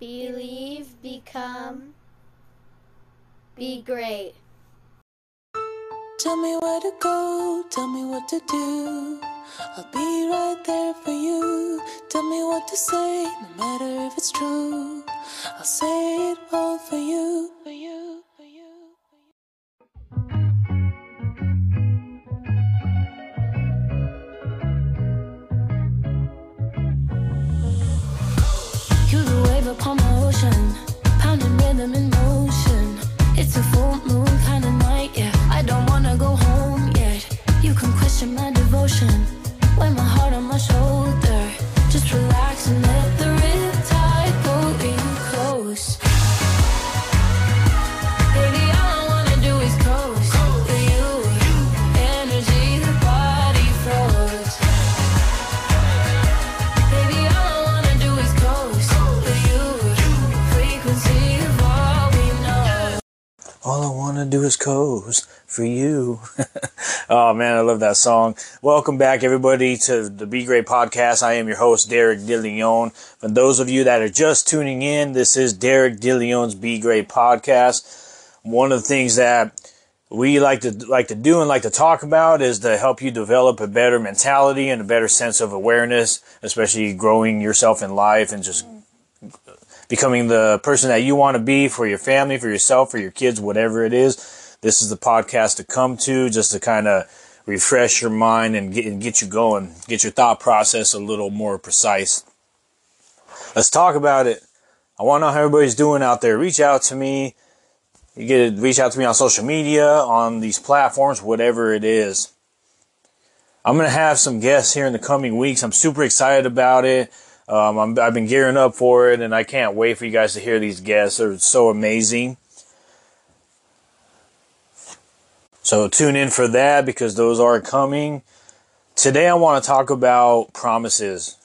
believe, become, be great. Tell me where to go, tell me what to do. I'll be right there for you. Tell me what to say, no matter if it's true. I'll say it all for you, for you, question my devotion when my heart on my shoulder. Just relax and let the All I want to do is coast for you. oh man, I love that song. Welcome back everybody to the Be Great podcast. I am your host, Derek DeLeon. For those of you that are just tuning in, this is Derek DeLeon's Be Great podcast. One of the things that we like to like to do and like to talk about is to help you develop a better mentality and a better sense of awareness, especially growing yourself in life and just becoming the person that you want to be for your family, for yourself, for your kids, whatever it is. This is the podcast to come to just to kind of refresh your mind and get, and get you going, get your thought process a little more precise. Let's talk about it. I want to know how everybody's doing out there. Reach out to me. You get to reach out to me on social media, on these platforms, whatever it is. I'm going to have some guests here in the coming weeks. I'm super excited about it. Um, I'm, I've been gearing up for it, and I can't wait for you guys to hear these guests. They're so amazing. So tune in for that because those are coming. Today, I want to talk about promises.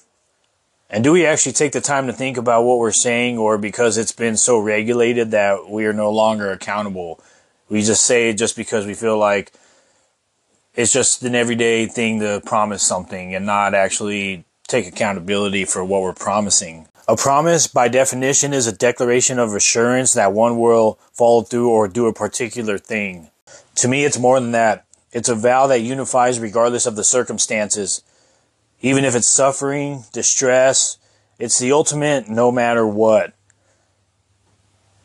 And do we actually take the time to think about what we're saying, or because it's been so regulated that we are no longer accountable? We just say it just because we feel like it's just an everyday thing to promise something and not actually take accountability for what we're promising. A promise, by definition, is a declaration of assurance that one will follow through or do a particular thing. To me, it's more than that. It's a vow that unifies regardless of the circumstances. Even if it's suffering, distress, it's the ultimate no matter what.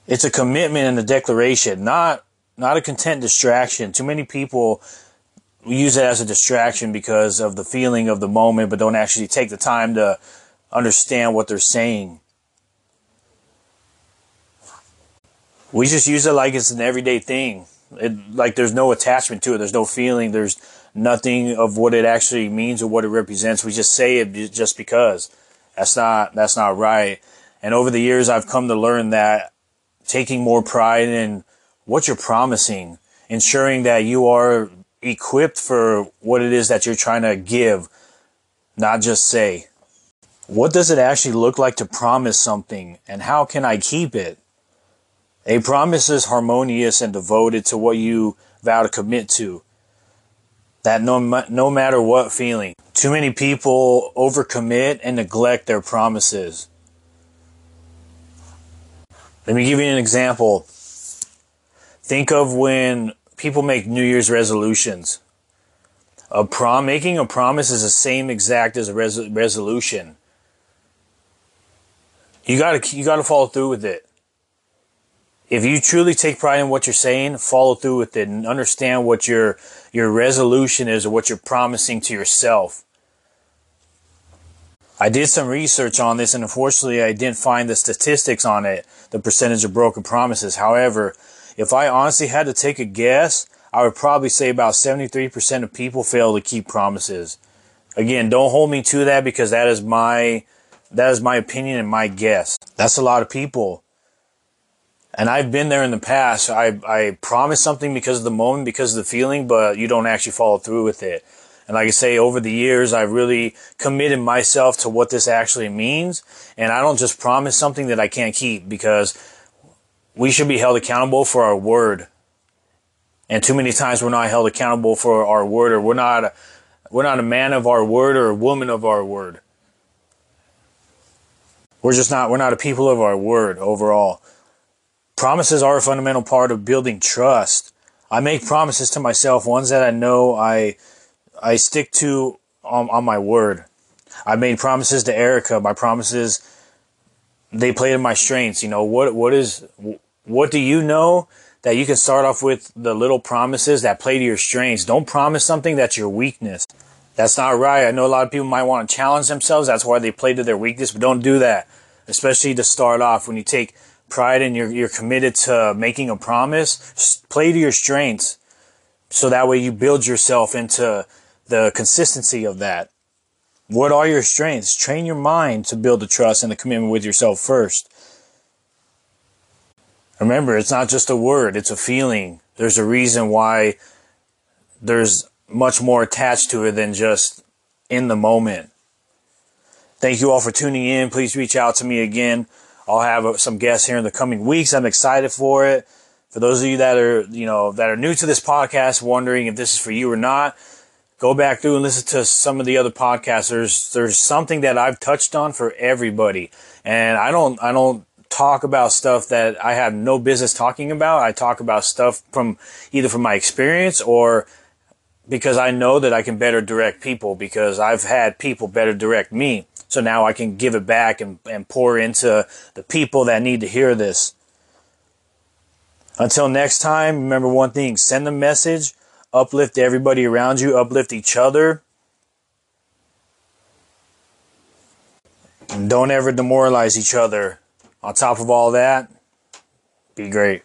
It's a commitment and a declaration, not not a content distraction. Too many people use it as a distraction because of the feeling of the moment, but don't actually take the time to understand what they're saying. We just use it like it's an everyday thing. It, like there's no attachment to it. There's no feeling. There's nothing of what it actually means or what it represents. We just say it just because. That's not, that's not right. And over the years, I've come to learn that taking more pride in what you're promising, ensuring that you are equipped for what it is that you're trying to give, not just say. What does it actually look like to promise something and how can I keep it? A promise is harmonious and devoted to what you vow to commit to. That no, no matter what feeling. Too many people overcommit and neglect their promises. Let me give you an example. Think of when people make New Year's resolutions. A prom making a promise is the same exact as a res- resolution. You gotta you gotta follow through with it. If you truly take pride in what you're saying, follow through with it and understand what your your resolution is or what you're promising to yourself. I did some research on this and unfortunately I didn't find the statistics on it, the percentage of broken promises. However, if I honestly had to take a guess, I would probably say about 73% of people fail to keep promises. Again, don't hold me to that because that is my that is my opinion and my guess. That's a lot of people. And I've been there in the past. I I promise something because of the moment, because of the feeling, but you don't actually follow through with it. And like I say, over the years, I've really committed myself to what this actually means. And I don't just promise something that I can't keep because we should be held accountable for our word. And too many times we're not held accountable for our word or we're not, a, we're not a man of our word or a woman of our word. We're just not we're not a people of our word overall. Promises are a fundamental part of building trust. I make promises to myself, ones that I know I I stick to on, on my word. I made promises to Erica. My promises they played in my strengths. You know what what is what do you know that you can start off with the little promises that play to your strengths. Don't promise something that's your weakness. That's not right. I know a lot of people might want to challenge themselves. That's why they play to their weakness, but don't do that. Especially to start off when you take pride and you're, you're committed to making a promise, play to your strengths. So that way you build yourself into the consistency of that. What are your strengths? Train your mind to build the trust and the commitment with yourself first. Remember, it's not just a word, it's a feeling. There's a reason why there's much more attached to it than just in the moment. Thank you all for tuning in. Please reach out to me again. I'll have uh, some guests here in the coming weeks. I'm excited for it. For those of you that are, you know, that are new to this podcast, wondering if this is for you or not, go back through and listen to some of the other podcasts. There's, there's something that I've touched on for everybody. And I don't, I don't talk about stuff that I have no business talking about. I talk about stuff from either from my experience or because I know that I can better direct people because I've had people better direct me. So now I can give it back and, and pour into the people that need to hear this. Until next time, remember one thing send a message, uplift everybody around you, uplift each other. And don't ever demoralize each other. On top of all that, be great.